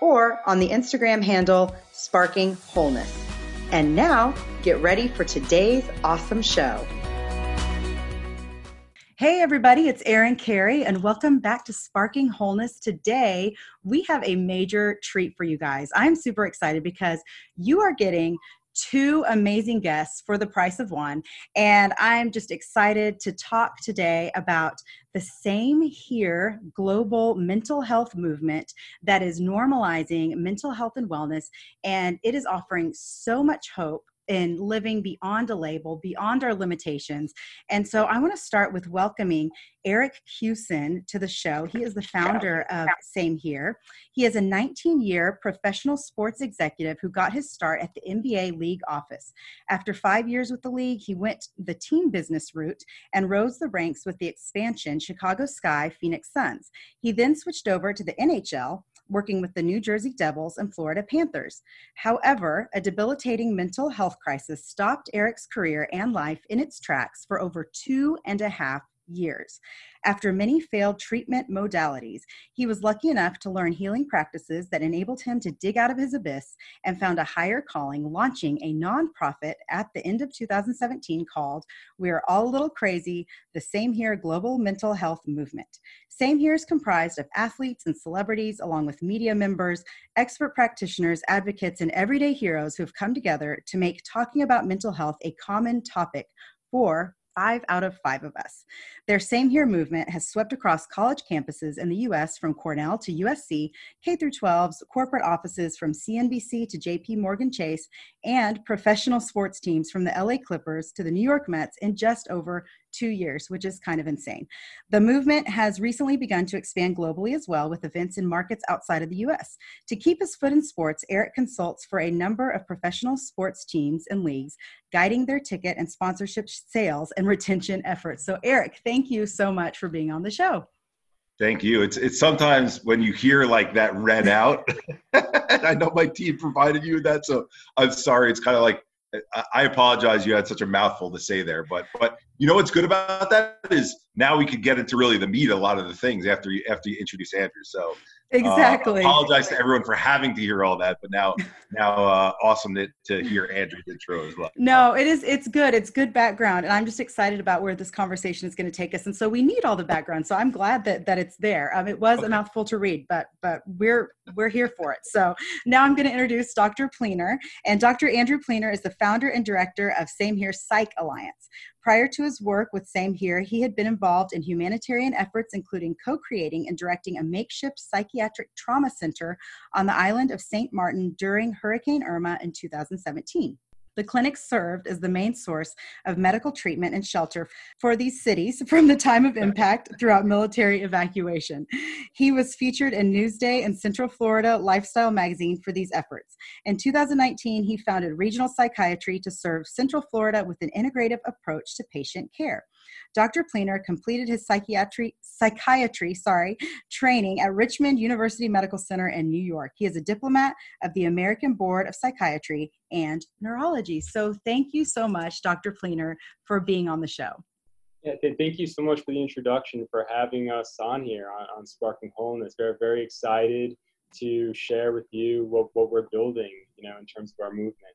or on the Instagram handle Sparking Wholeness. And now, get ready for today's awesome show. Hey, everybody, it's Erin Carey, and welcome back to Sparking Wholeness. Today, we have a major treat for you guys. I'm super excited because you are getting two amazing guests for the price of one. And I'm just excited to talk today about the same here global mental health movement that is normalizing mental health and wellness. And it is offering so much hope in living beyond a label, beyond our limitations. And so I want to start with welcoming Eric Kussin to the show. He is the founder of Same Here. He is a 19 year professional sports executive who got his start at the NBA League office. After five years with the league, he went the team business route and rose the ranks with the expansion Chicago Sky Phoenix Suns. He then switched over to the NHL working with the New Jersey Devils and Florida Panthers. However, a debilitating mental health crisis stopped Eric's career and life in its tracks for over two and a half years. After many failed treatment modalities, he was lucky enough to learn healing practices that enabled him to dig out of his abyss and found a higher calling, launching a nonprofit at the end of 2017 called We're All a Little Crazy the Same Here Global Mental Health Movement. Same Here is comprised of athletes and celebrities, along with media members, expert practitioners, advocates, and everyday heroes who have come together to make talking about mental health a common topic for five out of five of us. Their Same Here movement has swept across college campuses in the US from Cornell to USC, K through 12s, corporate offices from CNBC to JP Morgan Chase, and professional sports teams from the LA Clippers to the New York Mets in just over two years, which is kind of insane. The movement has recently begun to expand globally as well with events in markets outside of the US. To keep his foot in sports, Eric consults for a number of professional sports teams and leagues, guiding their ticket and sponsorship sales and retention efforts. So, Eric, thank you so much for being on the show. Thank you. It's it's sometimes when you hear like that read out, I know my team provided you that, so I'm sorry. It's kind of like I apologize. You had such a mouthful to say there, but but you know what's good about that is now we could get into really the meat a lot of the things after you after you introduce Andrew. So exactly. Uh, apologize to everyone for having to hear all that, but now now uh, awesome to, to hear Andrew's intro as well. No, it is it's good. It's good background, and I'm just excited about where this conversation is going to take us. And so we need all the background. So I'm glad that that it's there. Um, it was okay. a mouthful to read, but but we're we're here for it. So now I'm going to introduce Dr. Pleener, and Dr. Andrew Pleener is the founder and director of Same Here Psych Alliance. Prior to his work with Same Here, he had been involved in humanitarian efforts, including co creating and directing a makeshift psychiatric trauma center on the island of St. Martin during Hurricane Irma in 2017. The clinic served as the main source of medical treatment and shelter for these cities from the time of impact throughout military evacuation. He was featured in Newsday and Central Florida Lifestyle magazine for these efforts. In 2019, he founded Regional Psychiatry to serve Central Florida with an integrative approach to patient care. Dr. Pleener completed his psychiatry, psychiatry sorry, training at Richmond University Medical Center in New York. He is a diplomat of the American Board of Psychiatry and Neurology. So thank you so much, Dr. Pleener, for being on the show. Yeah, thank you so much for the introduction, for having us on here on, on Sparking Wholeness. We're very excited to share with you what, what we're building, you know, in terms of our movement.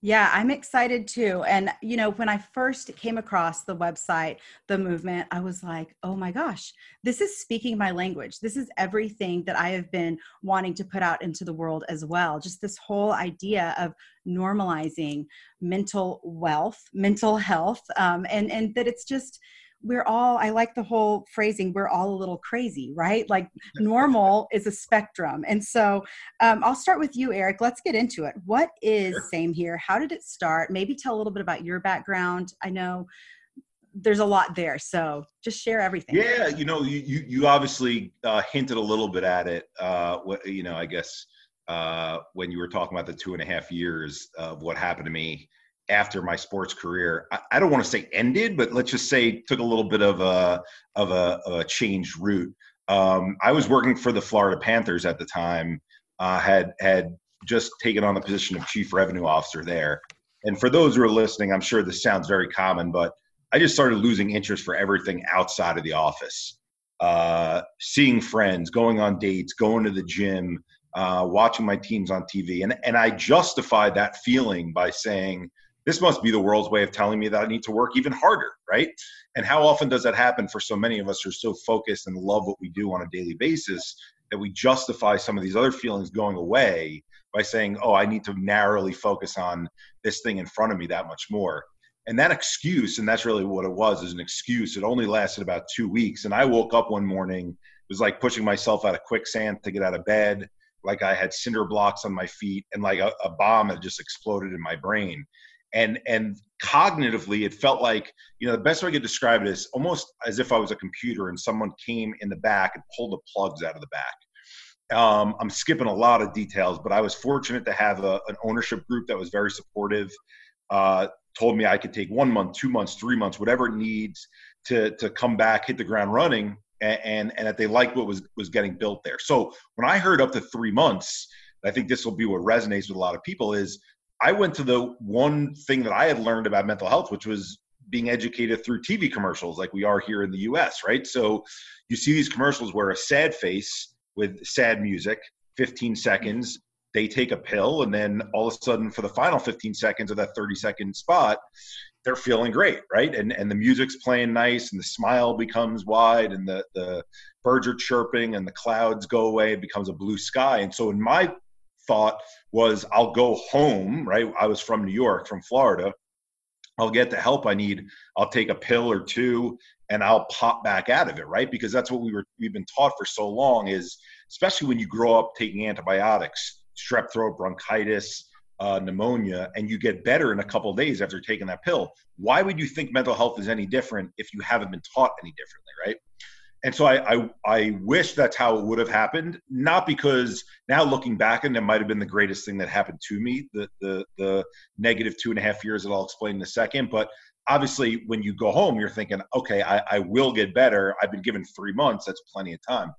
Yeah, I'm excited too. And, you know, when I first came across the website, the movement, I was like, oh my gosh, this is speaking my language. This is everything that I have been wanting to put out into the world as well. Just this whole idea of normalizing mental wealth, mental health, um, and, and that it's just, we're all i like the whole phrasing we're all a little crazy right? Like normal is a spectrum. And so um, i'll start with you eric. Let's get into it. What is sure. same here? How did it start? Maybe tell a little bit about your background. I know there's a lot there so just share everything. Yeah you know you you, you obviously uh, hinted a little bit at it uh, what you know i guess uh, when you were talking about the two and a half years of what happened to me after my sports career. I, I don't want to say ended, but let's just say took a little bit of a of a, of a changed route. Um, I was working for the Florida Panthers at the time. Uh, had had just taken on the position of chief revenue officer there. And for those who are listening, I'm sure this sounds very common, but I just started losing interest for everything outside of the office. Uh, seeing friends, going on dates, going to the gym, uh, watching my teams on TV. And, and I justified that feeling by saying, this must be the world's way of telling me that I need to work even harder, right? And how often does that happen for so many of us who are so focused and love what we do on a daily basis that we justify some of these other feelings going away by saying, oh, I need to narrowly focus on this thing in front of me that much more. And that excuse, and that's really what it was, is an excuse. It only lasted about two weeks. And I woke up one morning, it was like pushing myself out of quicksand to get out of bed, like I had cinder blocks on my feet, and like a, a bomb had just exploded in my brain and and cognitively it felt like you know the best way i could describe it is almost as if i was a computer and someone came in the back and pulled the plugs out of the back. Um, i'm skipping a lot of details but i was fortunate to have a, an ownership group that was very supportive uh, told me i could take one month two months three months whatever it needs to to come back hit the ground running and and, and that they liked what was was getting built there. So when i heard up to three months I think this will be what resonates with a lot of people is I went to the one thing that I had learned about mental health, which was being educated through TV commercials, like we are here in the US, right? So you see these commercials where a sad face with sad music, 15 seconds, they take a pill, and then all of a sudden, for the final 15 seconds of that 30 second spot, they're feeling great, right? And and the music's playing nice, and the smile becomes wide, and the the birds are chirping, and the clouds go away. It becomes a blue sky. And so in my thought was I'll go home, right? I was from New York, from Florida. I'll get the help I need. I'll take a pill or two and I'll pop back out of it, right? Because that's what we were we've been taught for so long is especially when you grow up taking antibiotics, strep throat, bronchitis, uh, pneumonia, and you get better in a couple days after taking that pill. Why would you think mental health is any different if you haven't been taught any differently, right? And so I, I, I wish that's how it would have happened. Not because now looking back, and it might have been the greatest thing that happened to me, the the the negative two and a half years that I'll explain in a second. But obviously, when you go home, you're thinking, okay, I, I will get better. I've been given three months. That's plenty of time.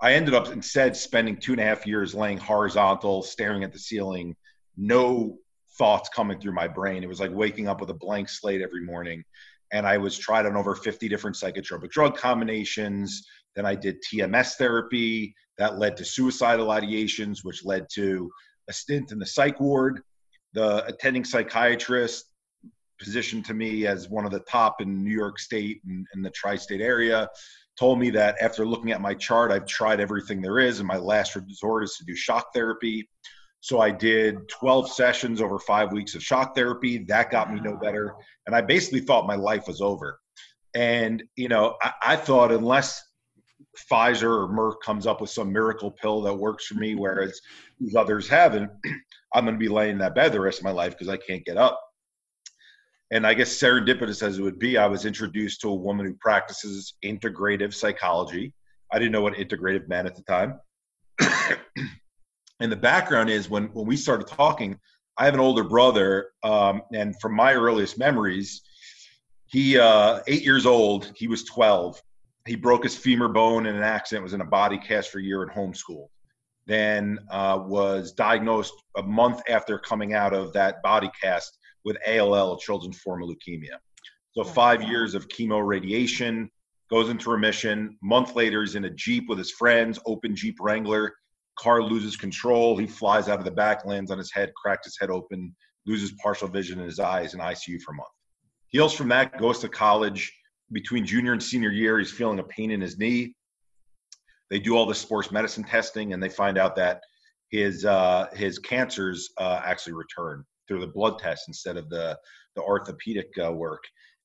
I ended up instead spending two and a half years laying horizontal, staring at the ceiling, no thoughts coming through my brain. It was like waking up with a blank slate every morning and I was tried on over 50 different psychotropic drug combinations. Then I did TMS therapy that led to suicidal ideations, which led to a stint in the psych ward. The attending psychiatrist positioned to me as one of the top in New York State and in the tri-state area told me that after looking at my chart, I've tried everything there is, and my last resort is to do shock therapy. So I did 12 sessions over five weeks of shock therapy. That got me no better. And I basically thought my life was over. And, you know, I, I thought unless Pfizer or Merck comes up with some miracle pill that works for me, whereas these others haven't, I'm going to be laying in that bed the rest of my life because I can't get up. And I guess serendipitous as it would be, I was introduced to a woman who practices integrative psychology. I didn't know what integrative meant at the time. and the background is when when we started talking i have an older brother um, and from my earliest memories he uh, eight years old he was 12 he broke his femur bone in an accident was in a body cast for a year and homeschooled then uh, was diagnosed a month after coming out of that body cast with all children's form of leukemia. So five years of chemo radiation goes into remission. Month later he's in a jeep with his friends open jeep wrangler car loses control. He flies out of the back, lands on his head, cracked his head open, loses partial vision in his eyes, in ICU for a month. Heals from that, goes to college. Between junior and senior year, he's feeling a pain in his knee. They do all the sports medicine testing, and they find out that his uh, his cancers uh, actually return through the blood test instead of the the orthopedic uh, work.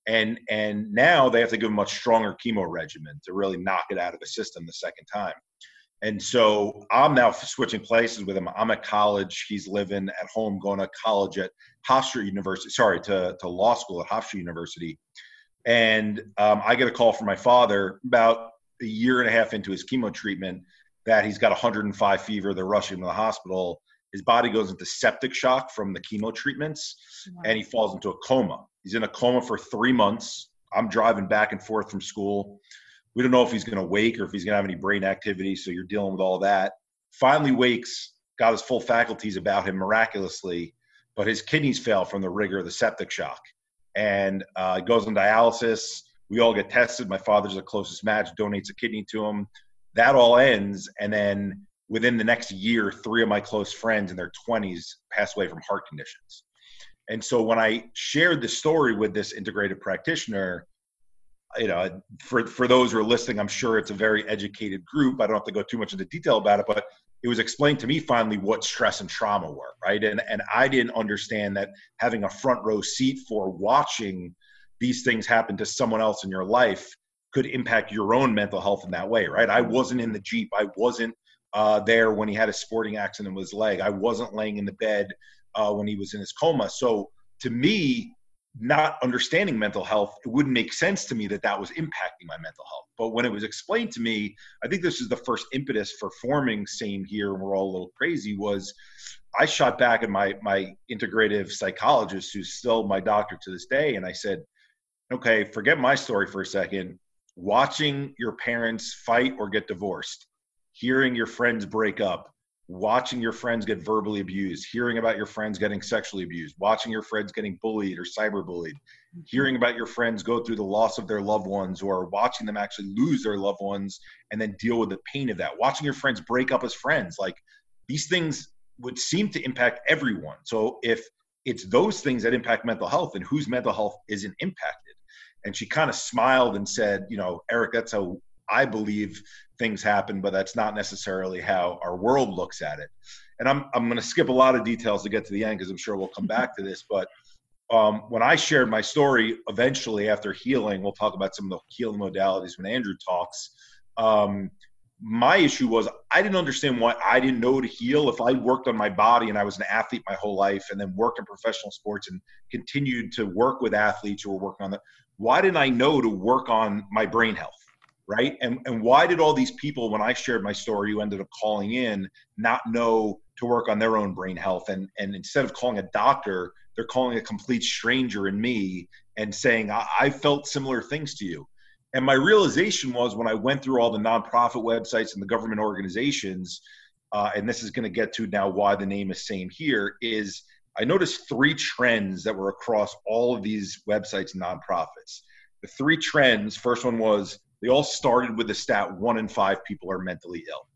And and now they have to give him a much stronger chemo regimen to really knock it out of the system the second time. And so I'm now switching places with him. I'm at college. He's living at home, going to college at Hofstra University, sorry, to, to law school at Hofstra University. And um, I get a call from my father about a year and a half into his chemo treatment that he's got 105 fever. They're rushing him to the hospital. His body goes into septic shock from the chemo treatments, wow. and he falls into a coma. He's in a coma for three months. I'm driving back and forth from school. We don't know if he's going to wake or if he's going to have any brain activity. So you're dealing with all that. Finally wakes, got his full faculties about him miraculously, but his kidneys fail from the rigor of the septic shock. And uh, goes on dialysis. We all get tested. My father's the closest match, donates a kidney to him. That all ends. And then within the next year, three of my close friends in their 20s passed away from heart conditions. And so when I shared the story with this integrated practitioner, you know, for for those who are listening, I'm sure it's a very educated group. I don't have to go too much into detail about it, but it was explained to me finally what stress and trauma were, right? And and I didn't understand that having a front row seat for watching these things happen to someone else in your life could impact your own mental health in that way, right? I wasn't in the Jeep. I wasn't uh, there when he had a sporting accident with his leg. I wasn't laying in the bed uh, when he was in his coma. So to me, not understanding mental health, it wouldn't make sense to me that that was impacting my mental health. But when it was explained to me, I think this is the first impetus for forming Same Here, and we're all a little crazy. Was I shot back at my my integrative psychologist, who's still my doctor to this day, and I said, "Okay, forget my story for a second. Watching your parents fight or get divorced, hearing your friends break up, watching your friends get verbally abused, hearing about your friends getting sexually abused, watching your friends getting bullied or cyberbullied, mm-hmm. hearing about your friends go through the loss of their loved ones or watching them actually lose their loved ones and then deal with the pain of that, watching your friends break up as friends. Like these things would seem to impact everyone. So if it's those things that impact mental health and whose mental health isn't impacted. And she kind of smiled and said, you know, Eric, that's how I believe things happen, but that's not necessarily how our world looks at it. And I'm I'm going to skip a lot of details to get to the end because I'm sure we'll come back to this. But um, when I shared my story, eventually after healing, we'll talk about some of the healing modalities when Andrew talks. Um, my issue was I didn't understand why I didn't know to heal. If I worked on my body and I was an athlete my whole life and then worked in professional sports and continued to work with athletes who were working on that, why didn't I know to work on my brain health? Right? And and why did all these people, when I shared my story, who ended up calling in, not know to work on their own brain health? And and instead of calling a doctor, they're calling a complete stranger in me and saying, I, I felt similar things to you. And my realization was when I went through all the nonprofit websites and the government organizations, uh, and this is going to get to now why the name is same here, is I noticed three trends that were across all of these websites and nonprofits. The three trends first one was they all started with the stat one in five people are mentally ill.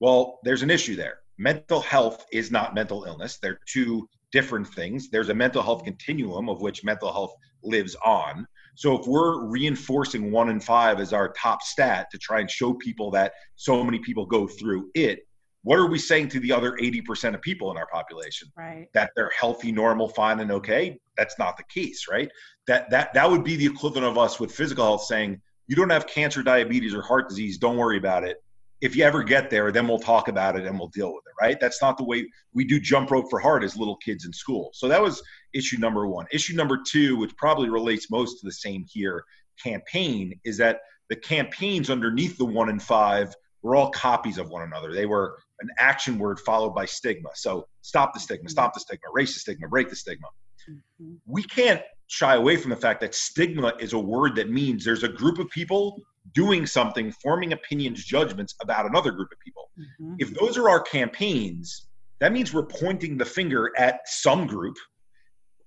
Well, there's an issue there. Mental health is not mental illness. They're two different things. There's a mental health continuum of which mental health lives on. So if we're reinforcing one in five as our top stat to try and show people that so many people go through it, what are we saying to the other 80% of people in our population? Right. That they're healthy, normal, fine, and okay? That's not the case, right? That that that would be the equivalent of us with physical health saying you don't have cancer, diabetes, or heart disease, don't worry about it. If you ever get there, then we'll talk about it and we'll deal with it, right? That's not the way we do jump rope for heart as little kids in school. So that was issue number one. Issue number two, which probably relates most to the same here campaign, is that the campaigns underneath the one in five were all copies of one another. They were an action word followed by stigma. So stop the stigma, stop the stigma, erase the stigma, break the stigma. Mm-hmm. We can't shy away from the fact that stigma is a word that means there's a group of people doing something, forming opinions, judgments about another group of people. Mm-hmm. If those are our campaigns, that means we're pointing the finger at some group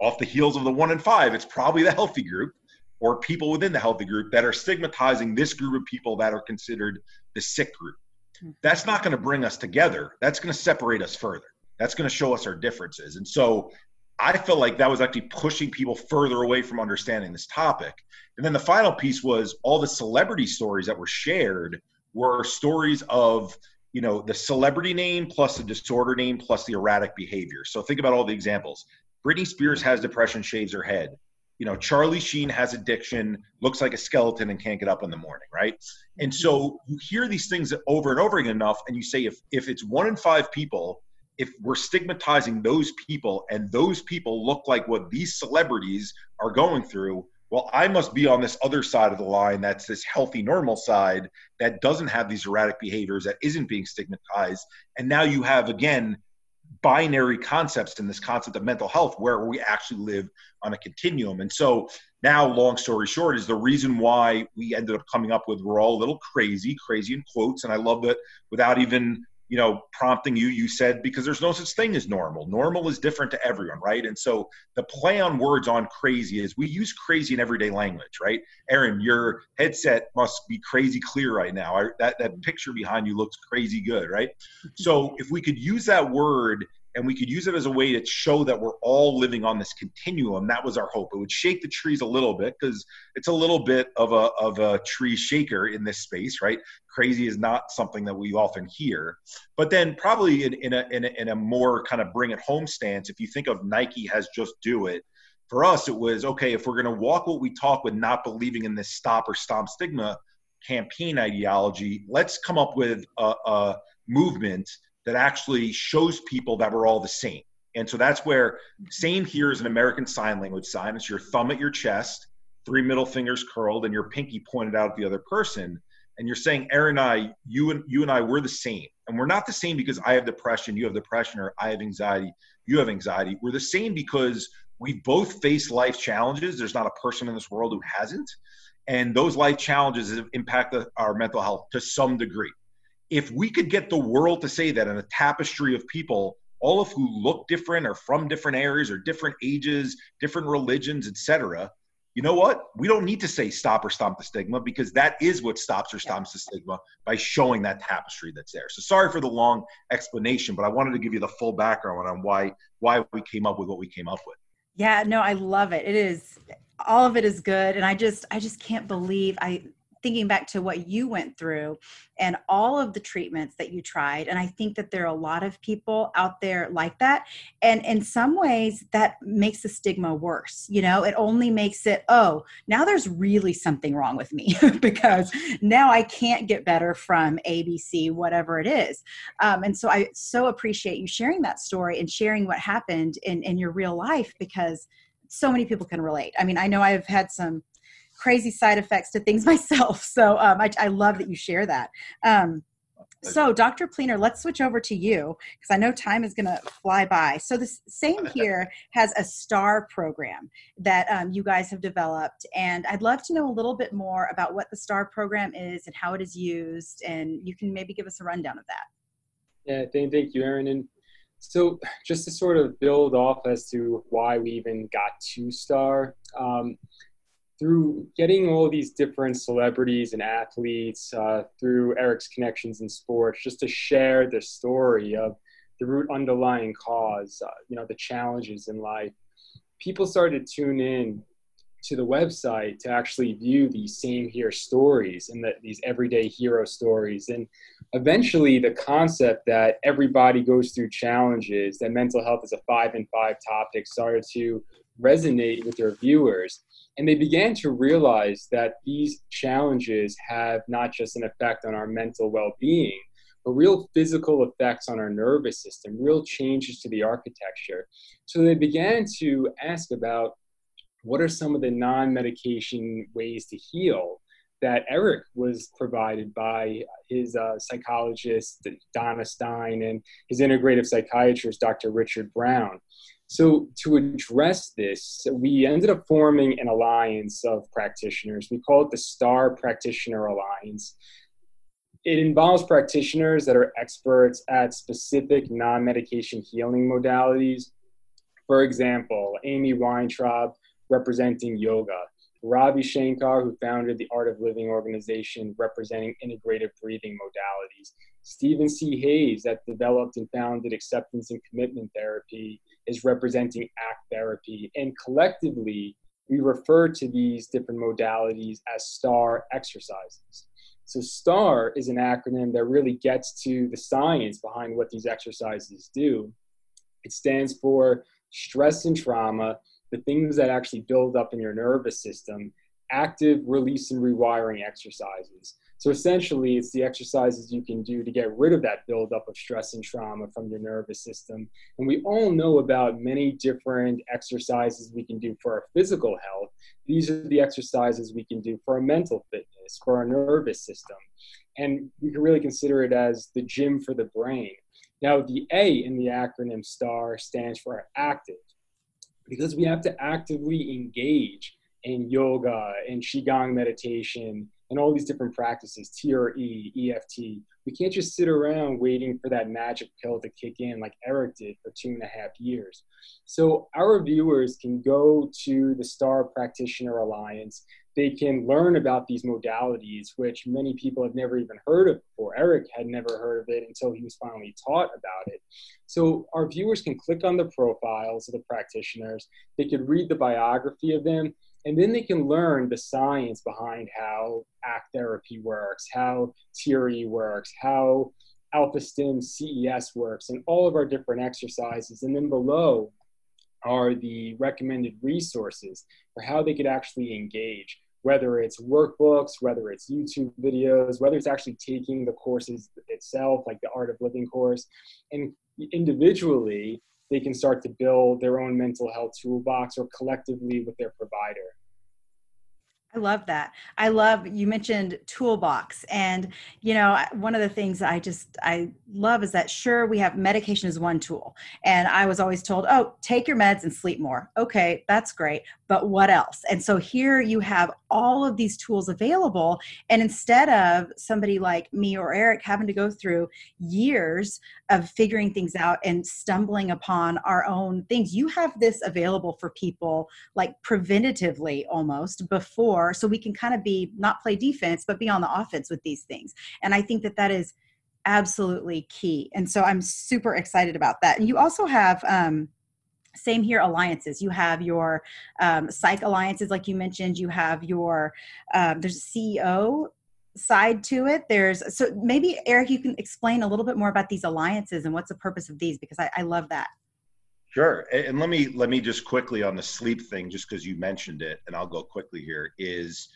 off the heels of the one in five. It's probably the healthy group or people within the healthy group that are stigmatizing this group of people that are considered the sick group. Mm-hmm. That's not going to bring us together. That's going to separate us further. That's going to show us our differences. And so I felt like that was actually pushing people further away from understanding this topic. And then the final piece was all the celebrity stories that were shared were stories of, you know, the celebrity name plus the disorder name plus the erratic behavior. So think about all the examples. Britney Spears has depression, shaves her head. You know, Charlie Sheen has addiction, looks like a skeleton and can't get up in the morning, right? And so mm-hmm. you hear these things over and over again enough, and you say if if it's one in five people if we're stigmatizing those people and those people look like what these celebrities are going through, well, I must be on this other side of the line that's this healthy, normal side that doesn't have these erratic behaviors, that isn't being stigmatized. And now you have, again, binary concepts in this concept of mental health where we actually live on a continuum. And so now, long story short, is the reason why we ended up coming up with we're all a little crazy, crazy in quotes. And I love that without even you know, prompting you, you said, because there's no such thing as normal. Normal is different to everyone, right? And so the play on words on crazy is we use crazy in everyday language, right? Erin, your headset must be crazy clear right now. I, that, that mm-hmm. picture behind you looks crazy good, right? So if we could use that word and we could use it as a way to show that we're all living on this continuum. That was our hope. It would shake the trees a little bit because it's a little bit of a of a tree shaker in this space, right? Crazy is not something that we often hear, but then probably in, in a in a, in a more kind of bring it home stance. If you think of Nike has just do it. For us, it was okay if we're going to walk what we talk with not believing in this stop or stomp stigma campaign ideology. Let's come up with a, a movement that actually shows people that we're all the same. And so that's where same here is an American Sign Language sign. It's your thumb at your chest, three middle fingers curled, and your pinky pointed out at the other person. And you're saying, Erin and I, you and you and I, we're the same. And we're not the same because I have depression, you have depression, or I have anxiety, you have anxiety. We're the same because we've both face life challenges. There's not a person in this world who hasn't. And those life challenges have impacted our mental health to some degree if we could get the world to say that in a tapestry of people all of who look different or from different areas or different ages different religions etc you know what? We don't need to say stop or stomp the stigma because that is what stops or stomps the stigma by showing that tapestry that's there. So sorry for the long explanation but i wanted to give you the full background on why why we came up with what we came up with. Yeah no i love it. It is all of it is good and i just i just can't believe i thinking back to what you went through and all of the treatments that you tried and i think that there are a lot of people out there like that and in some ways that makes the stigma worse you know? It only makes it oh now there's really something wrong with me because now i can't get better from abc whatever it is. Um, and so i so appreciate you sharing that story and sharing what happened in in your real life because so many people can relate. I mean i know i've had some crazy side effects to things myself. So um, I, I, love that you share that. Um, so Dr. Pleener, let's switch over to you because I know time is going to fly by. So the same here has a STAR program that um, you guys have developed. And I'd love to know a little bit more about what the STAR program is and how it is used. And you can maybe give us a rundown of that. Yeah, thank, thank you, Erin. And so just to sort of build off as to why we even got to STAR, um, through getting all these different celebrities and athletes, uh, through Eric's connections in sports, just to share the story of the root underlying cause, uh, you know, the challenges in life, people started to tune in to the website to actually view these same here stories and the, these everyday hero stories. And eventually, the concept that everybody goes through challenges, that mental health is a five and five topic, started to resonate with their viewers. And they began to realize that these challenges have not just an effect on our mental well being, but real physical effects on our nervous system, real changes to the architecture. So they began to ask about what are some of the non medication ways to heal that Eric was provided by his uh, psychologist, Donna Stein, and his integrative psychiatrist, Dr. Richard Brown. So, to address this, we ended up forming an alliance of practitioners. We call it the STAR Practitioner Alliance. It involves practitioners that are experts at specific non medication healing modalities. For example, Amy Weintraub representing yoga, Ravi Shankar, who founded the Art of Living organization representing integrative breathing modalities, Steven C. Hayes, that developed and founded acceptance and commitment therapy, is representing ACT therapy. And collectively, we refer to these different modalities as STAR exercises. So, STAR is an acronym that really gets to the science behind what these exercises do. It stands for stress and trauma, the things that actually build up in your nervous system active release and rewiring exercises. So essentially, it's the exercises you can do to get rid of that buildup of stress and trauma from your nervous system. And we all know about many different exercises we can do for our physical health. These are the exercises we can do for our mental fitness, for our nervous system. And we can really consider it as the gym for the brain. Now, the A in the acronym STAR stands for active because we have to actively engage in yoga and Qigong meditation and all these different practices, TRE, EFT. We can't just sit around waiting for that magic pill to kick in like Eric did for two and a half years. So our viewers can go to the STAR Practitioner Alliance. They can learn about these modalities, which many people have never even heard of before. Eric had never heard of it until he was finally taught about it. So our viewers can click on the profiles of the practitioners. They could read the biography of them and then they can learn the science behind how ACT therapy works, how TRE works, how Alpha Stim CES works, and all of our different exercises. And then below are the recommended resources for how they could actually engage, whether it's workbooks, whether it's YouTube videos, whether it's actually taking the courses itself, like the Art of Living course. And individually, they can start to build their own mental health toolbox or collectively with their provider. I love that. I love you mentioned toolbox and you know one of the things I just I love is that sure we have medication is one tool and I was always told oh take your meds and sleep more. Okay, that's great, but what else? And so here you have all of these tools available and instead of somebody like me or Eric having to go through years of figuring things out and stumbling upon our own things, you have this available for people like preventatively almost before so we can kind of be not play defense but be on the offense with these things. And i think that that is absolutely key. And so i'm super excited about that. And you also have um, same here alliances. You have your um, psych alliances like you mentioned. You have your um, there's a ceo side to it. There's so maybe eric you can explain a little bit more about these alliances and what's the purpose of these because i, I love that. Sure. And let me let me just quickly on the sleep thing, just because you mentioned it, and I'll go quickly here, is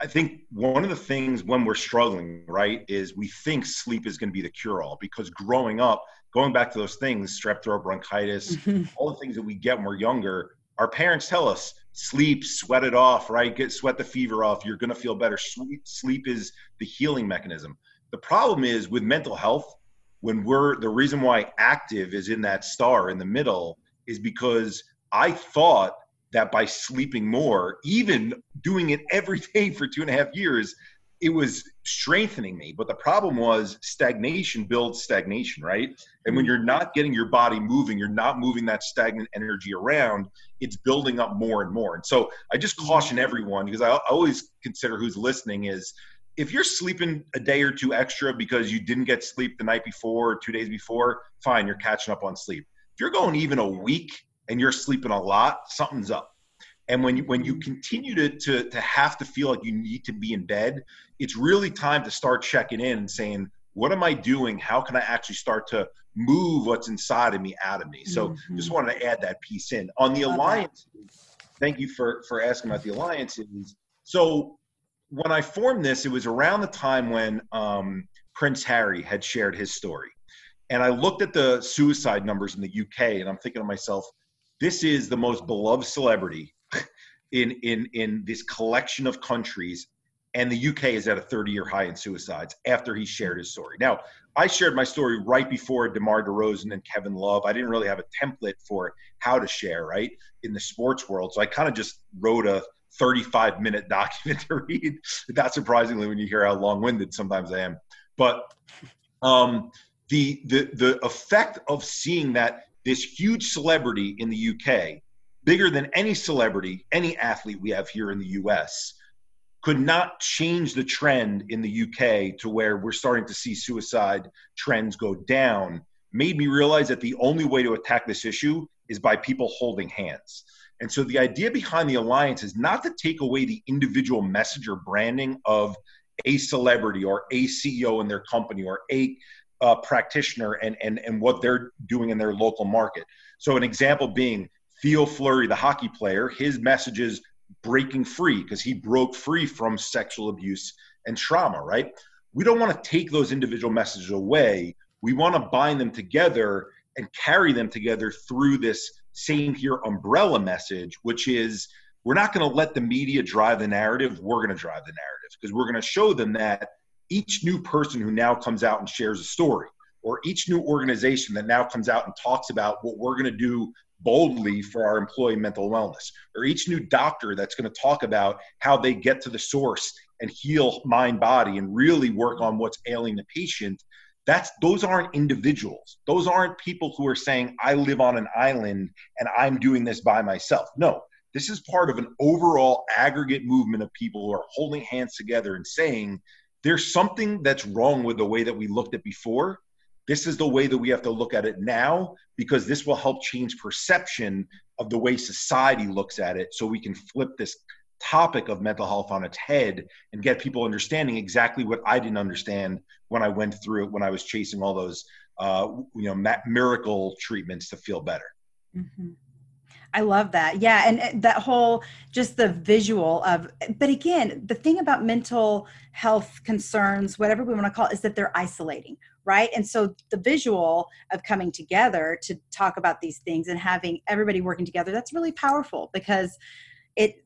I think one of the things when we're struggling, right, is we think sleep is going to be the cure all because growing up, going back to those things, strep throat, bronchitis, mm-hmm. all the things that we get when we're younger, our parents tell us sleep, sweat it off, right? Get sweat the fever off. You're going to feel better. Sleep, sleep is the healing mechanism. The problem is with mental health, when we're the reason why active is in that star in the middle is because I thought that by sleeping more, even doing it every day for two and a half years, it was strengthening me. But the problem was stagnation builds stagnation, right? And when mm-hmm. you're not getting your body moving, you're not moving that stagnant energy around, it's building up more and more. And so I just mm-hmm. caution everyone because I always consider who's listening is if you're sleeping a day or two extra because you didn't get sleep the night before or two days before, fine, you're catching up on sleep. If you're going even a week and you're sleeping a lot, something's up. And when you, when you continue to, to, to have to feel like you need to be in bed, it's really time to start checking in and saying, what am I doing? How can I actually start to move what's inside of me out of me? So mm-hmm. just wanted to add that piece in. On the alliance, thank you for, for asking about the alliances. So when I formed this, it was around the time when um, Prince Harry had shared his story. And I looked at the suicide numbers in the UK and I'm thinking to myself, this is the most beloved celebrity in, in, in this collection of countries. And the UK is at a 30 year high in suicides after he shared his story. Now, I shared my story right before DeMar DeRozan and Kevin Love. I didn't really have a template for how to share, right, in the sports world. So I kind of just wrote a 35 minute document to read. Not surprisingly, when you hear how long winded sometimes I am. But um, the, the, the effect of seeing that this huge celebrity in the UK, bigger than any celebrity, any athlete we have here in the US, could not change the trend in the UK to where we're starting to see suicide trends go down, made me realize that the only way to attack this issue is by people holding hands. And so the idea behind the alliance is not to take away the individual message or branding of a celebrity or a CEO in their company or a uh, practitioner and, and, and what they're doing in their local market. So an example being Theo Fleury, the hockey player, his message is breaking free because he broke free from sexual abuse and trauma, right? We don't want to take those individual messages away. We want to bind them together and carry them together through this same here umbrella message, which is we're not going to let the media drive the narrative. We're going to drive the narrative because we're going to show them that each new person who now comes out and shares a story, or each new organization that now comes out and talks about what we're going to do boldly for our employee mental wellness, or each new doctor that's going to talk about how they get to the source and heal mind body and really work on what's ailing the patient that's those aren't individuals. Those aren't people who are saying i live on an island and i'm doing this by myself. No this is part of an overall aggregate movement of people who are holding hands together and saying there's something that's wrong with the way that we looked at before this is the way that we have to look at it now because this will help change perception of the way society looks at it so we can flip this topic of mental health on its head and get people understanding exactly what I didn't understand when I went through it when I was chasing all those uh, you know miracle treatments to feel better. Mm-hmm. I love that. Yeah. And eh, that whole just the visual of, but again, the thing about mental health concerns, whatever we want to call it, is that they're isolating, right? And so the visual of coming together to talk about these things and having everybody working together, that's really powerful because it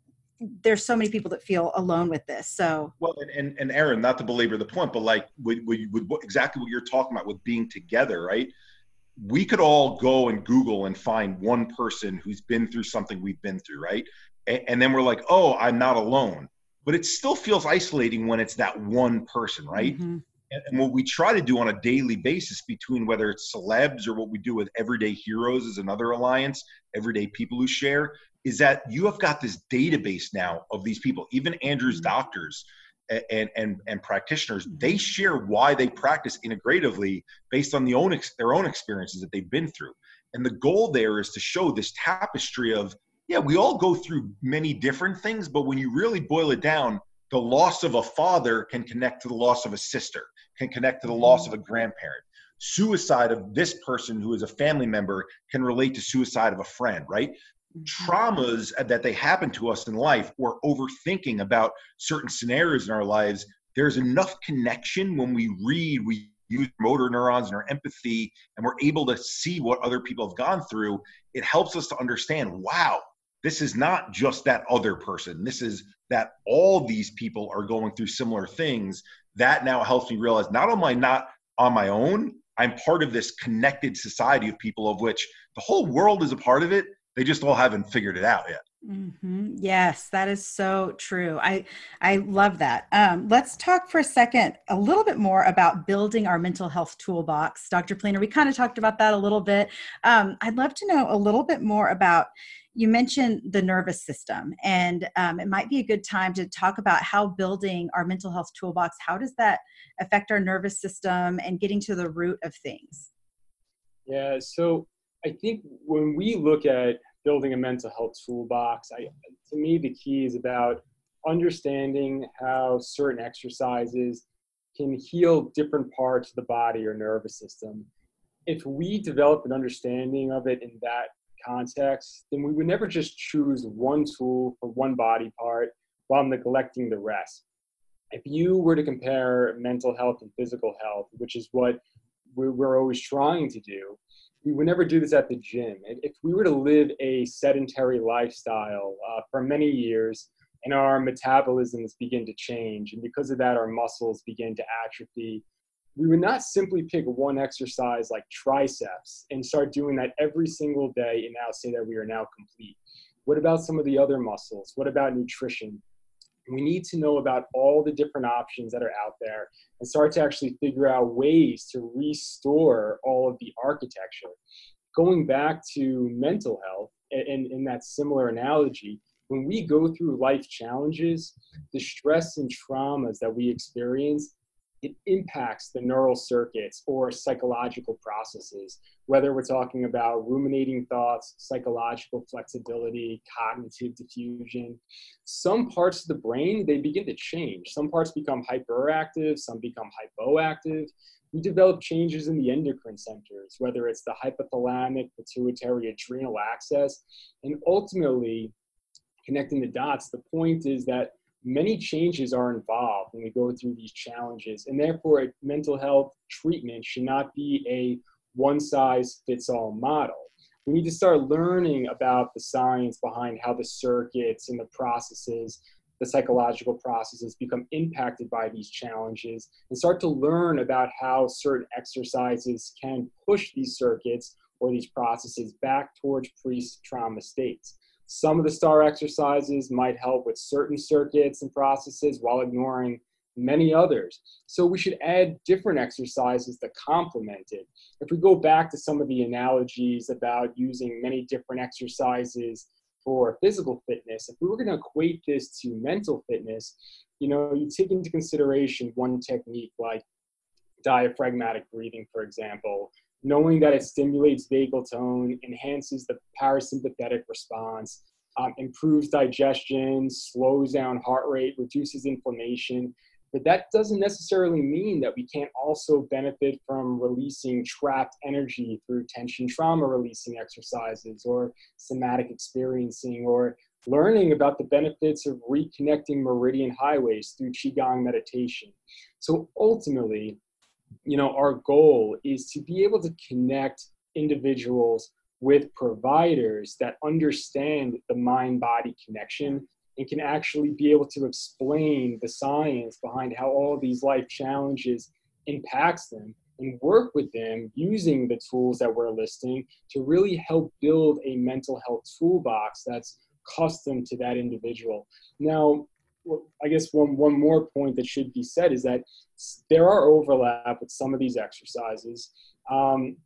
there's so many people that feel alone with this. So well, and and, and Erin, not to belabor the point, but like with, with, with what, exactly what you're talking about with being together, right? We could all go and Google and find one person who's been through something we've been through, right? And, and then we're like, oh, I'm not alone. But it still feels isolating when it's that one person, right? Mm-hmm. And, and what we try to do on a daily basis between whether it's celebs or what we do with Everyday Heroes is another alliance, everyday people who share, is that you have got this database now of these people, even Andrew's mm-hmm. doctors and, and, and practitioners, they mm-hmm. share why they practice integratively based on the own, their own experiences that they've been through. And the goal there is to show this tapestry of, yeah, we all go through many different things, but when you really boil it down, the loss of a father can connect to the loss of a sister, can connect to the loss of a grandparent. Suicide of this person who is a family member can relate to suicide of a friend, right? Mm-hmm. traumas that they happen to us in life or overthinking about certain scenarios in our lives, there's enough connection when we read, we use motor neurons and our empathy, and we're able to see what other people have gone through. It helps us to understand wow, this is not just that other person. This is that all these people are going through similar things. That now helps me realize not only am I not on my own, I'm part of this connected society of people of which the whole world is a part of it they just all haven't figured it out yet. Mm-hmm. Yes, that is so true. I I love that. Um, let's talk for a second, a little bit more about building our mental health toolbox, Dr. Pleener. We kind of talked about that a little bit. Um, I'd love to know a little bit more about. You mentioned the nervous system, and um, it might be a good time to talk about how building our mental health toolbox. How does that affect our nervous system and getting to the root of things? Yeah. So I think when we look at building a mental health toolbox, I, to me, the key is about understanding how certain exercises can heal different parts of the body or nervous system. If we develop an understanding of it in that context, then we would never just choose one tool for one body part while neglecting the rest. If you were to compare mental health and physical health, which is what we're always trying to do, we would never do this at the gym. If we were to live a sedentary lifestyle uh, for many years and our metabolisms begin to change, and because of that, our muscles begin to atrophy, we would not simply pick one exercise like triceps and start doing that every single day and now say that we are now complete. What about some of the other muscles? What about nutrition? We need to know about all the different options that are out there and start to actually figure out ways to restore all of the architecture. Going back to mental health, and in that similar analogy, when we go through life challenges, the stress and traumas that we experience it impacts the neural circuits or psychological processes, whether we're talking about ruminating thoughts, psychological flexibility, cognitive defusion. Some parts of the brain, they begin to change. Some parts become hyperactive, some become hypoactive. We develop changes in the endocrine centers, whether it's the hypothalamic, pituitary, adrenal axis, and ultimately, connecting the dots. The point is that many changes are involved when we go through these challenges, and therefore, mental health treatment should not be a one size fits all model. We need to start learning about the science behind how the circuits and the processes, the psychological processes become impacted by these challenges and start to learn about how certain exercises can push these circuits or these processes back towards pre trauma states. Some of the STAR exercises might help with certain circuits and processes while ignoring many others. So we should add different exercises to complement it. If we go back to some of the analogies about using many different exercises for physical fitness, if we were going to equate this to mental fitness, you know, you take into consideration one technique like diaphragmatic breathing, for example, knowing that it stimulates vagal tone, enhances the parasympathetic response, um, improves digestion, slows down heart rate, reduces inflammation. But that doesn't necessarily mean that we can't also benefit from releasing trapped energy through tension trauma releasing exercises or somatic experiencing or learning about the benefits of reconnecting meridian highways through Qigong meditation. So ultimately, you know, our goal is to be able to connect individuals with providers that understand the mind body connection and can actually be able to explain the science behind how all these life challenges impacts them and work with them using the tools that we're listing to really help build a mental health toolbox that's custom to that individual. Now, I guess one, one more point that should be said is that there are overlap with some of these exercises. Um,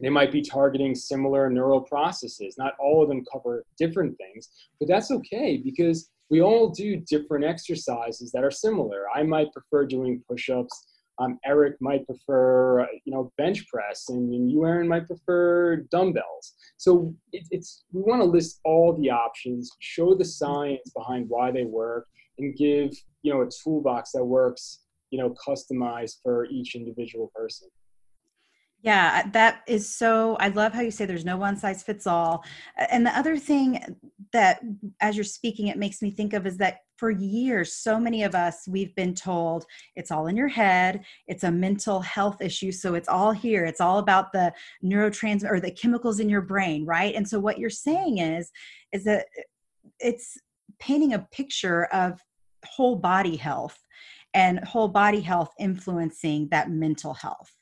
they might be targeting similar neural processes. Not all of them cover different things, but that's okay because we all do different exercises that are similar. I might prefer doing push-ups. Um, Eric might prefer, you know, bench press, and, and you, Erin, might prefer dumbbells. So it, it's we want to list all the options, show the science behind why they work, and give you know a toolbox that works you know customized for each individual person. Yeah that is so i love how you say there's no one size fits all and the other thing that as you're speaking it makes me think of is that for years so many of us we've been told it's all in your head it's a mental health issue so it's all here it's all about the neurotransmitter or the chemicals in your brain right? And so what you're saying is is that it's painting a picture of whole body health and whole body health influencing that mental health.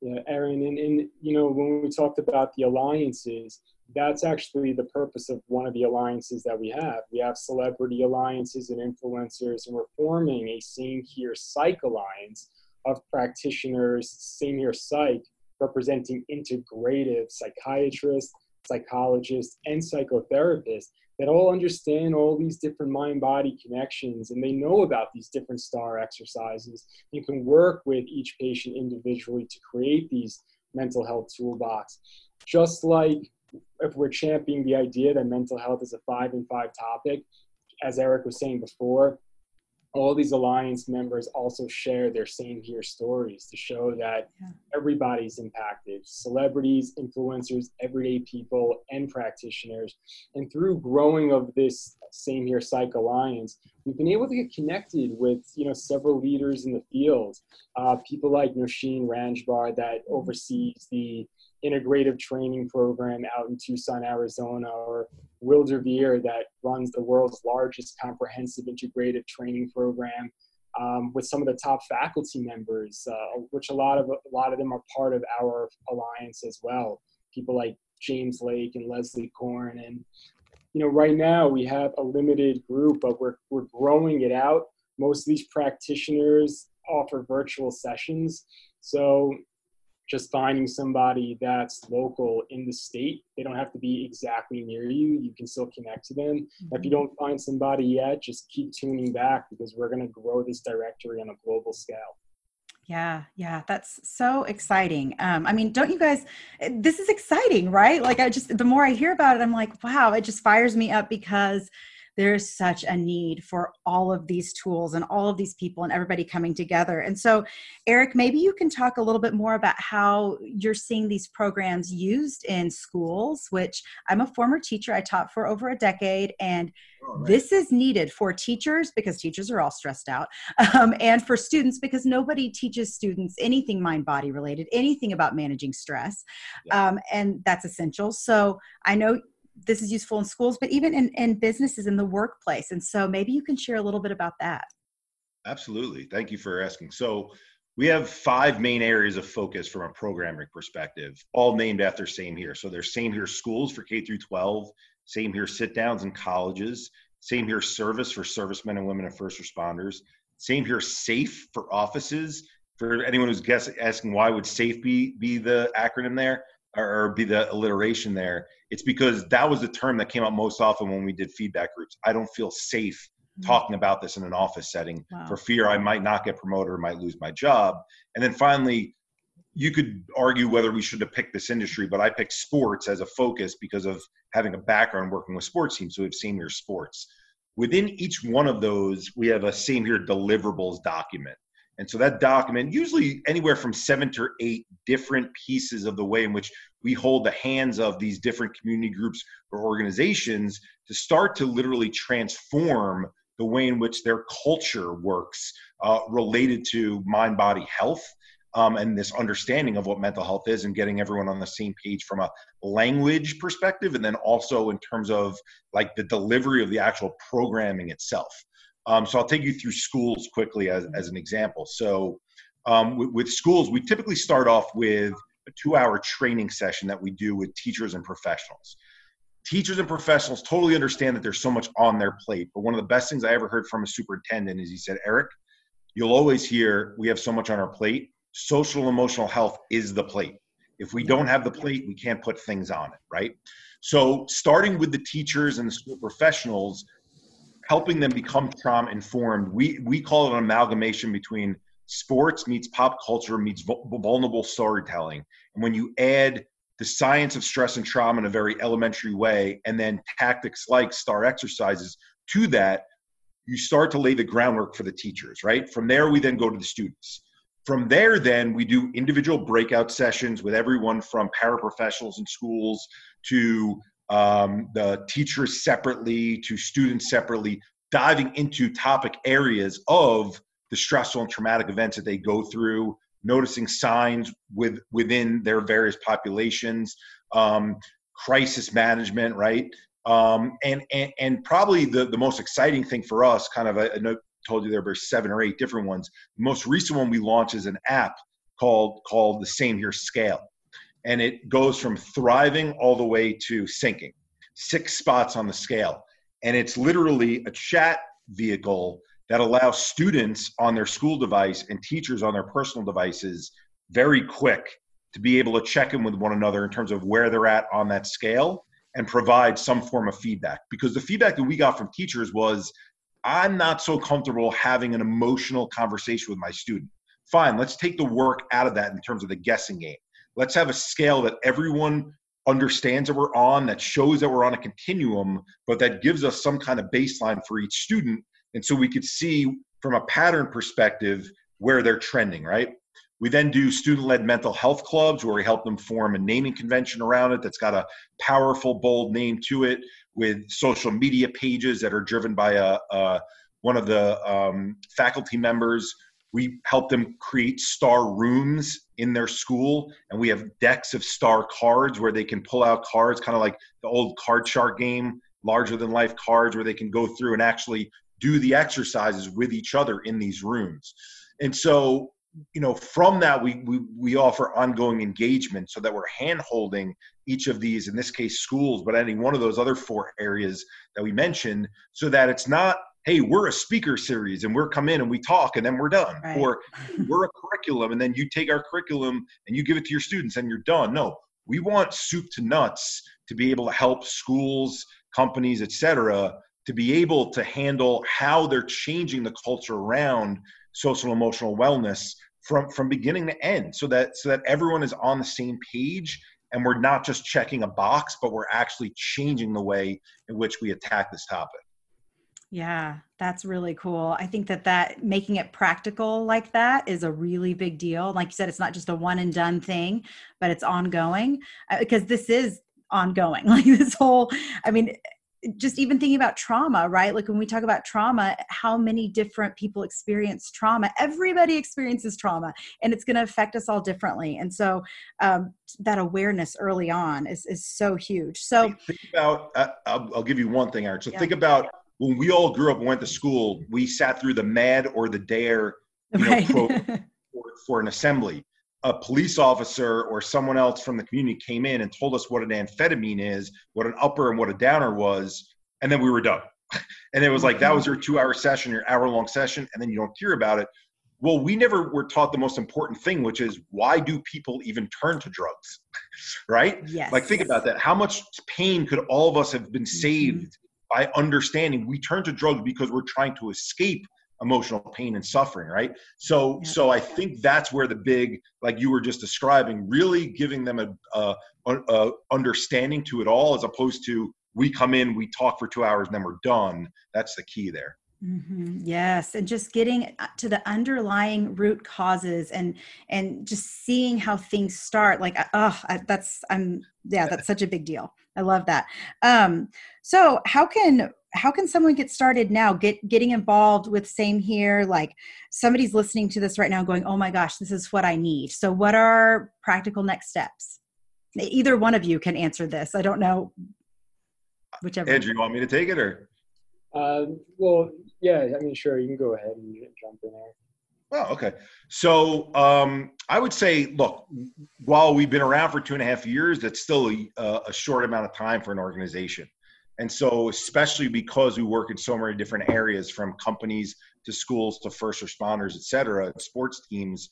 Yeah, Erin, and, and you know, when we talked about the alliances, that's actually the purpose of one of the alliances that we have. We have celebrity alliances and influencers, and we're forming a Same Here Psych alliance of practitioners, Same Here Psych, representing integrative psychiatrists, psychologists, and psychotherapists that all understand all these different mind body connections and they know about these different star exercises and can work with each patient individually to create these mental health toolbox. Just like if we're championing the idea that mental health is a five and five topic, as Eric was saying before, all these alliance members also share their same here stories to show that yeah. everybody's impacted celebrities influencers everyday people and practitioners. And through growing of this same here psych alliance we've been able to get connected with you know several leaders in the field. Uh, people like Noshene Ranjbar that oversees the integrative training program out in Tucson, Arizona, or Will DeVere that runs the world's largest comprehensive integrative training program um, with some of the top faculty members, uh, which a lot of a lot of them are part of our alliance as well. People like James Lake and Leslie Korn, and you know, right now we have a limited group, but we're we're growing it out. Most of these practitioners offer virtual sessions, so just finding somebody that's local in the state. They don't have to be exactly near you. You can still connect to them. Mm-hmm. If you mm-hmm. don't find somebody yet, just keep tuning back because we're going to grow this directory on a global scale. Yeah, yeah, that's so exciting. Um, I mean, don't you guys? This is exciting, right? Like, I just the more I hear about it, I'm like, wow, it just fires me up because there's such a need for all of these tools and all of these people and everybody coming together. And so, Eric, maybe you can talk a little bit more about how you're seeing these programs used in schools, which I'm a former teacher. I taught for over a decade, and oh, this is needed for teachers because teachers are all stressed out, um, and for students because nobody teaches students anything mind body related, anything about managing stress. Yeah. Um, and that's essential. So, I know this is useful in schools, but even in, in businesses in the workplace. And so maybe you can share a little bit about that. Absolutely. Thank you for asking. So we have five main areas of focus from a programming perspective, all named after Same Here. So there's Same Here schools for K through 12, Same Here sit downs in colleges, Same Here service for servicemen and women and first responders, Same Here safe for offices. For anyone who's guessing, asking why would safe be be the acronym there or, or be the alliteration there, it's because that was the term that came up most often when we did feedback groups. I don't feel safe mm-hmm. talking about this in an office setting wow. for fear I might not get promoted or might lose my job. And then finally, you could argue whether we should have picked this industry, but I picked sports as a focus because of having a background working with sports teams. So we have same here sports. Within each one of those, we have a same here deliverables document. And so that document, usually anywhere from seven to eight different pieces of the way in which we hold the hands of these different community groups or organizations to start to literally transform the way in which their culture works uh, related to mind body health um, and this understanding of what mental health is and getting everyone on the same page from a language perspective and then also in terms of like the delivery of the actual programming itself um, so I'll take you through schools quickly as, as an example. So um, with, with, schools, we typically start off with a two-hour training session that we do with teachers and professionals. Teachers and professionals totally understand that there's so much on their plate, but one of the best things I ever heard from a superintendent is he said, Eric, you'll always hear we have so much on our plate. Social emotional health is the plate. If we don't have the plate, we can't put things on it, right? So starting with the teachers and the school professionals, helping them become trauma informed. We we call it an amalgamation between sports meets pop culture meets vulnerable storytelling. And when you add the science of stress and trauma in a very elementary way, and then tactics like star exercises to that, you start to lay the groundwork for the teachers, right? From there, we then go to the students. From there, then we do individual breakout sessions with everyone from paraprofessionals in schools to um, the teachers separately to students separately, diving into topic areas of the stressful and traumatic events that they go through, noticing signs with within their various populations, um, crisis management, right? Um, and, and and probably the the most exciting thing for us, kind of, I, I told you there were seven or eight different ones. The most recent one we launched is an app called called the Same Here Scale and it goes from thriving all the way to sinking, six spots on the scale. And it's literally a chat vehicle that allows students on their school device and teachers on their personal devices very quick to be able to check in with one another in terms of where they're at on that scale and provide some form of feedback. Because the feedback that we got from teachers was, I'm not so comfortable having an emotional conversation with my student. Fine, let's take the work out of that in terms of the guessing game. Let's have a scale that everyone understands that we're on, that shows that we're on a continuum, but that gives us some kind of baseline for each student. And so we could see from a pattern perspective where they're trending, right? We then do student led mental health clubs where we help them form a naming convention around it that's got a powerful, bold name to it with social media pages that are driven by a, a one of the um, faculty members we help them create star rooms in their school, and we have decks of star cards where they can pull out cards, kind of like the old card shark game, larger than life cards, where they can go through and actually do the exercises with each other in these rooms. And so, you know, from that, we, we, we offer ongoing engagement so that we're hand holding each of these, in this case, schools, but any one of those other four areas that we mentioned, so that it's not hey, we're a speaker series and we're come in and we talk and then we're done. Right. Or we're a curriculum and then you take our curriculum and you give it to your students and you're done. No, we want soup to nuts to be able to help schools, companies, et cetera, to be able to handle how they're changing the culture around social emotional wellness from from beginning to end so that so that everyone is on the same page and we're not just checking a box but we're actually changing the way in which we attack this topic Yeah, that's really cool. I think that that making it practical like that is a really big deal. Like you said, it's not just a one and done thing, but it's ongoing uh, because this is ongoing. Like this whole, I mean, just even thinking about trauma, right? Like when we talk about trauma, how many different people experience trauma? Everybody experiences trauma, and it's going to affect us all differently. And so um, that awareness early on is is so huge. So think about. Uh, I'll, I'll, give you one thing, Eric. So yeah. think about when we all grew up and went to school, we sat through the MADD or the DARE you know, right. for, for an assembly. A police officer or someone else from the community came in and told us what an amphetamine is, what an upper and what a downer was, and then we were done. and it was like that was your two-hour session, your hour-long session, and then you don't hear about it. Well, we never were taught the most important thing, which is why do people even turn to drugs? right? Yes. Like think about that. How much pain could all of us have been mm-hmm. By understanding we turn to drugs because we're trying to escape emotional pain and suffering right so yeah. so i think that's where the big like you were just describing really giving them a, a, a, understanding to it all as opposed to we come in we talk for two hours and then we're done that's the key there Mm-hmm. Yes, and just getting uh, to the underlying root causes and and just seeing how things start. Like, oh, that's I'm yeah, that's such a big deal. I love that. Um, so how can how can someone get started now? Get getting involved with Same Here. Like somebody's listening to this right now, going, "Oh my gosh, this is what I need." So, what are practical next steps? Either one of you can answer this. I don't know. Whichever. Andrew, you want me to take it or? Uh, well, yeah, I mean, sure, you can go ahead and jump in there. Oh, okay. So um, I would say, look, while we've been around for two and a half years, that's still a, a, short amount of time for an organization. And so, especially because we work in so many different areas, from companies to schools to first responders, et cetera, sports teams,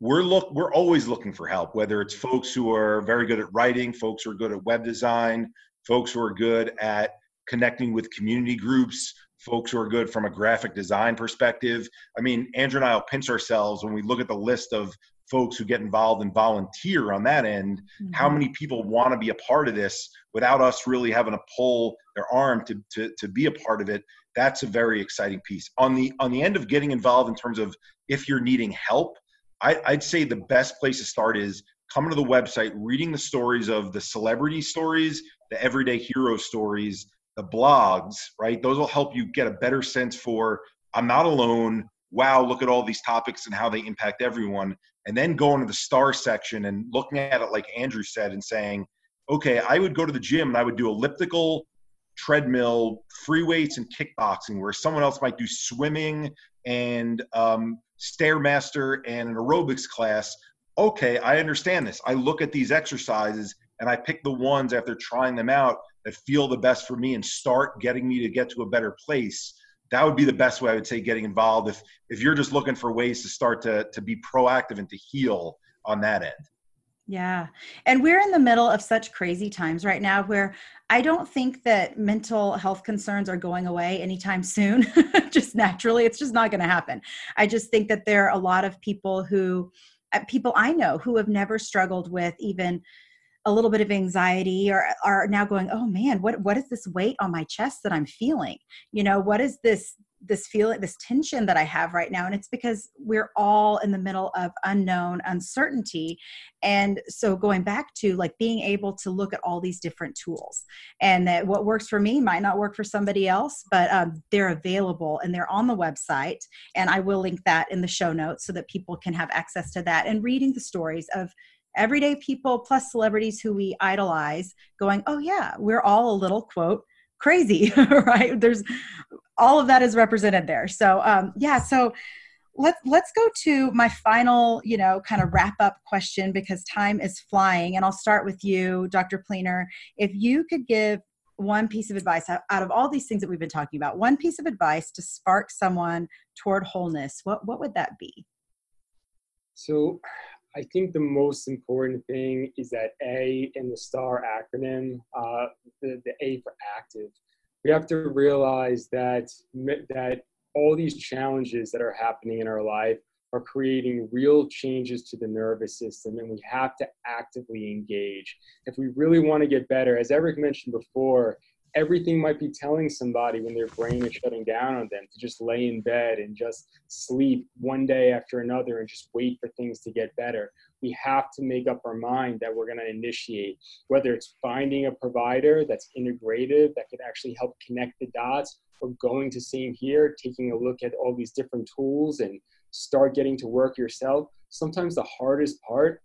we're look we're always looking for help. Whether it's folks who are very good at writing, folks who are good at web design, folks who are good at connecting with community groups, folks who are good from a graphic design perspective. I mean, Andrew and I will pinch ourselves when we look at the list of folks who get involved and volunteer on that end. Mm-hmm. How many people want to be a part of this without us really having to pull their arm to, to, to be a part of it? That's a very exciting piece. On the on the end of getting involved in terms of if you're needing help, I, I'd say the best place to start is coming to the website, reading the stories of the celebrity stories, the everyday hero stories, the blogs, right? Those will help you get a better sense for I'm not alone. Wow, look at all these topics and how they impact everyone. And then going to the star section and looking at it like Andrew said and saying, okay, I would go to the gym and I would do elliptical, treadmill, free weights, and kickboxing, where someone else might do swimming and um, stairmaster and an aerobics class. Okay, I understand this. I look at these exercises and I pick the ones after trying them out that feel the best for me and start getting me to get to a better place that would be the best way i would say getting involved if if you're just looking for ways to start to to be proactive and to heal on that end yeah. And we're in the middle of such crazy times right now where I don't think that mental health concerns are going away anytime soon, just naturally. It's just not going to happen. I just think that there are a lot of people who, uh, people I know who have never struggled with even a little bit of anxiety or are now going oh man what what is this weight on my chest that i'm feeling? You know what is this this feeling this tension that i have right now? And it's because we're all in the middle of unknown uncertainty. And so going back to like being able to look at all these different tools and that what works for me might not work for somebody else but um, they're available and they're on the website. And i will link that in the show notes so that people can have access to that and reading the stories of everyday people plus celebrities who we idolize going, oh, yeah, we're all a little quote crazy, right? There's all of that is represented there. So, um, yeah, so let's let's go to my final you know kind of wrap up question because time is flying and i'll start with you dr Pleener if you could give one piece of advice out of all these things that we've been talking about one piece of advice to spark someone toward wholeness what what would that be so I think the most important thing is that A in the STAR acronym, uh, the, the A for active. We have to realize that, that all these challenges that are happening in our life are creating real changes to the nervous system, and we have to actively engage. If we really want to get better, as Eric mentioned before, everything might be telling somebody when their brain is shutting down on them to just lay in bed and just sleep one day after another and just wait for things to get better. We have to make up our mind that we're going to initiate, whether it's finding a provider that's integrative that could actually help connect the dots, or going to Same Here, taking a look at all these different tools and start getting to work yourself. Sometimes the hardest part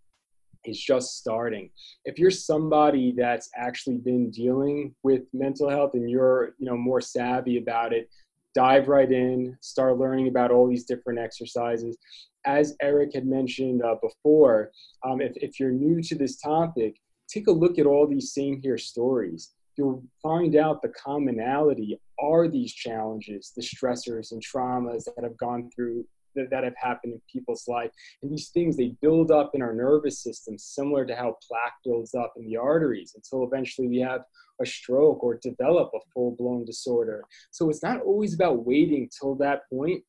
is just starting. If you're somebody that's actually been dealing with mental health and you're, you know, more savvy about it, dive right in, start learning about all these different exercises. As Eric had mentioned uh, before, um, if, if you're new to this topic, take a look at all these same here stories. You'll find out the commonality are these challenges, the stressors and traumas that have gone through that, that have happened in people's life. And these things, they build up in our nervous system, similar to how plaque builds up in the arteries until eventually we have a stroke or develop a full blown disorder. So it's not always about waiting till that point.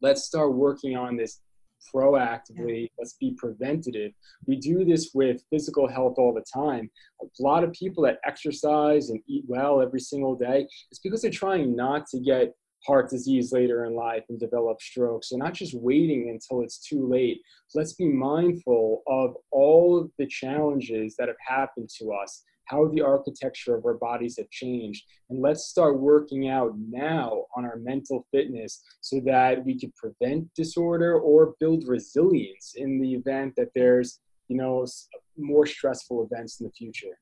Let's start working on this proactively. Let's be preventative. We do this with physical health all the time. A lot of people that exercise and eat well every single day, it's because they're trying not to get heart disease later in life and develop strokes. So not just waiting until it's too late. Let's be mindful of all of the challenges that have happened to us, how the architecture of our bodies have changed. And let's start working out now on our mental fitness so that we can prevent disorder or build resilience in the event that there's, you know, more stressful events in the future.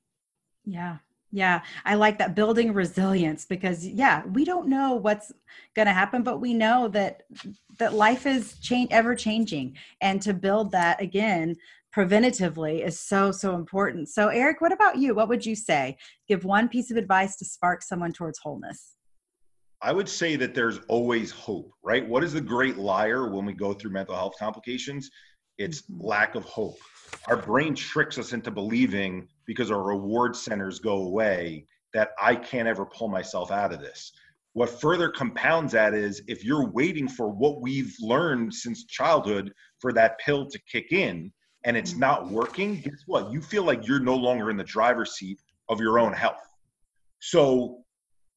Yeah, yeah, I like that building resilience because yeah, we don't know what's going to happen, but we know that that life is change ever changing and to build that again preventatively is so so important. So Eric, what about you? What would you say? Give one piece of advice to spark someone towards wholeness. I would say that there's always hope, right? What is the great liar when we go through mental health complications? It's mm-hmm. lack of hope. Our brain tricks us into believing because our reward centers go away that I can't ever pull myself out of this. What further compounds that is if you're waiting for what we've learned since childhood for that pill to kick in and it's not working, guess what? You feel like you're no longer in the driver's seat of your own health. So,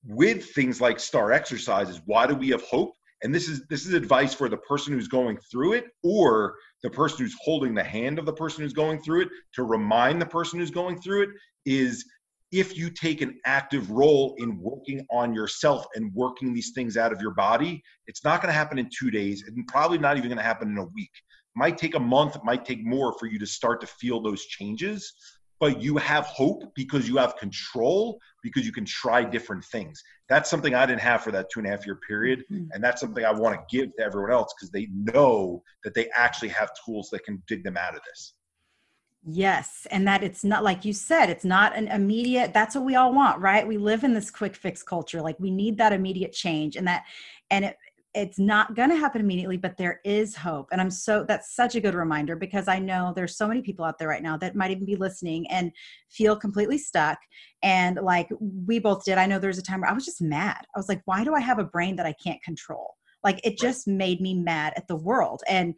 with things like star exercises, why do we have hope? And this is this is advice for the person who's going through it or the person who's holding the hand of the person who's going through it to remind the person who's going through it is if you take an active role in working on yourself and working these things out of your body, it's not going to happen in two days and probably not even going to happen in a week. It might take a month, it might take more for you to start to feel those changes but you have hope because you have control because you can try different things. That's something I didn't have for that two and a half year period. Mm-hmm. And that's something I want to give to everyone else because they know that they actually have tools that can dig them out of this. Yes. And that it's not like you said, it's not an immediate, that's what we all want, right? We live in this quick fix culture. Like we need that immediate change. And that, and it, it's not going to happen immediately but there is hope. And i'm so that's such a good reminder because i know there's so many people out there right now that might even be listening and feel completely stuck. And like we both did i know there's a time where i was just mad. I was like why do i have a brain that i can't control? Like it just made me mad at the world. And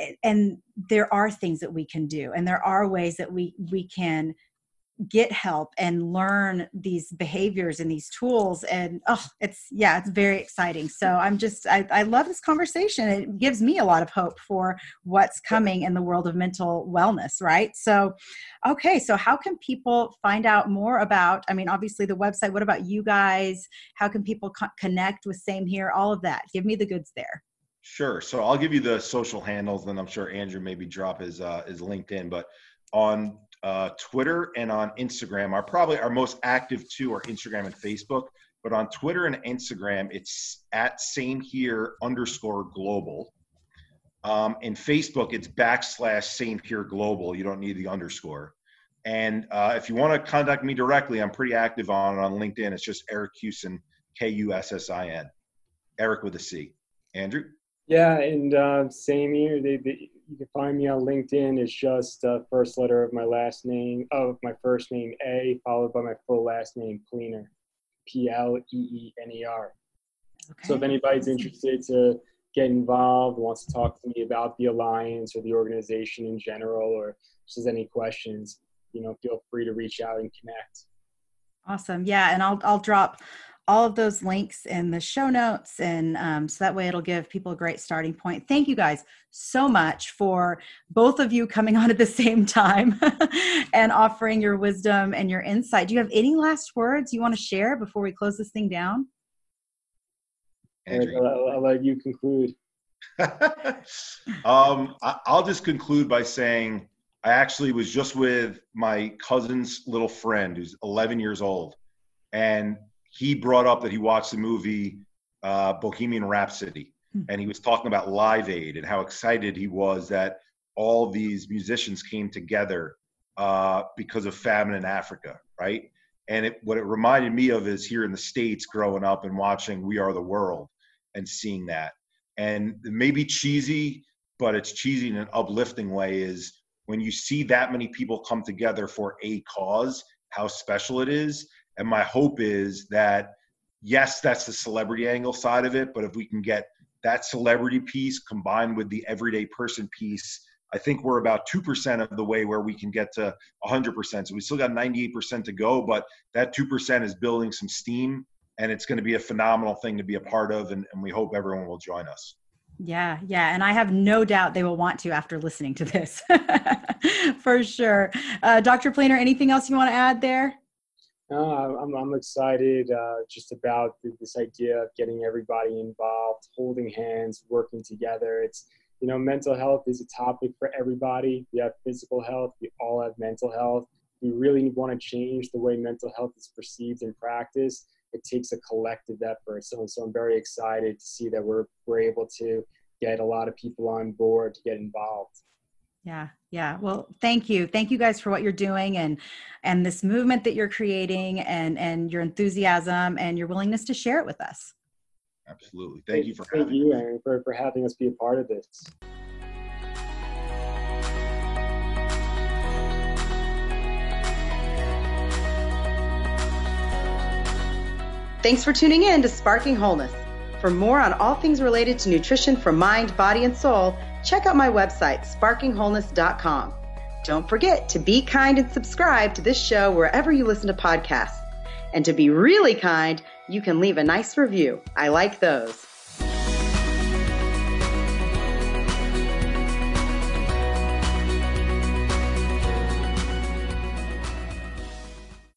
uh, and there are things that we can do and there are ways that we we can get help and learn these behaviors and these tools and oh it's yeah it's very exciting. So i'm just I, I love this conversation. It gives me a lot of hope for what's coming in the world of mental wellness right? So okay so how can people find out more about i mean obviously the website what about you guys? How can people co- connect with same here all of that? Give me the goods there. Sure. So I'll give you the social handles, then I'm sure Andrew maybe drop his uh, his LinkedIn. But on uh, Twitter and on Instagram are probably our most active two are Instagram and Facebook. But on Twitter and Instagram, it's at same here underscore global. Um, in Facebook, it's backslash same here global. You don't need the underscore. And uh, if you want to contact me directly, I'm pretty active on on LinkedIn. It's just Eric Kussin, K U S S I N, Eric with a C. Andrew. Yeah, and uh, same here. They, they, you can find me on LinkedIn. It's just uh, first letter of my last name, of my first name A, followed by my full last name Pleener, P L E E N E R. Okay. So if anybody's interested to get involved, wants to talk to me about the alliance or the organization in general, or just has any questions, you know, feel free to reach out and connect. Awesome. Yeah. And I'll, I'll drop all of those links in the show notes. And um, so that way it'll give people a great starting point. Thank you guys so much for both of you coming on at the same time and offering your wisdom and your insight. Do you have any last words you want to share before we close this thing down? I'll, I'll, I'll let you conclude. um, I, I'll just conclude by saying I actually was just with my cousin's little friend who's 11 years old, and he brought up that he watched the movie uh, Bohemian Rhapsody, hmm. and he was talking about Live Aid and how excited he was that all these musicians came together uh, because of famine in Africa, right? And it, what it reminded me of is here in the states, growing up and watching We Are the World and seeing that. And maybe cheesy, but it's cheesy in an uplifting way. Is when you see that many people come together for a cause, how special it is and my hope is that, yes, that's the celebrity angle side of it, but if we can get that celebrity piece combined with the everyday person piece, I think we're about 2% of the way where we can get to 100%. So we still got 98% to go, but that 2% is building some steam and it's going to be a phenomenal thing to be a part of. And, and we hope everyone will join us. Yeah, yeah. And I have no doubt they will want to after listening to this for sure. Uh, Dr. Pleener, anything else you want to add there? I'm, I'm excited uh, just about this idea of getting everybody involved, holding hands, working together. It's, you know, mental health is a topic for everybody. We have physical health, we all have mental health. We really want to change the way mental health is perceived and practiced. It takes a collective effort. So, so I'm very excited to see that we're, we're able to get a lot of people on board to get involved. Yeah, yeah. Well, thank you. Thank you guys for what you're doing and and this movement that you're creating and and your enthusiasm and your willingness to share it with us. Absolutely. Thank, you for thank having you, Erin, for, for having us be a part of this. Thanks for tuning in to Sparking Wholeness. For more on all things related to nutrition for mind, body, and soul, check out my website, sparkingwholeness.com. Don't forget to be kind and subscribe to this show wherever you listen to podcasts. And to be really kind, you can leave a nice review. I like those.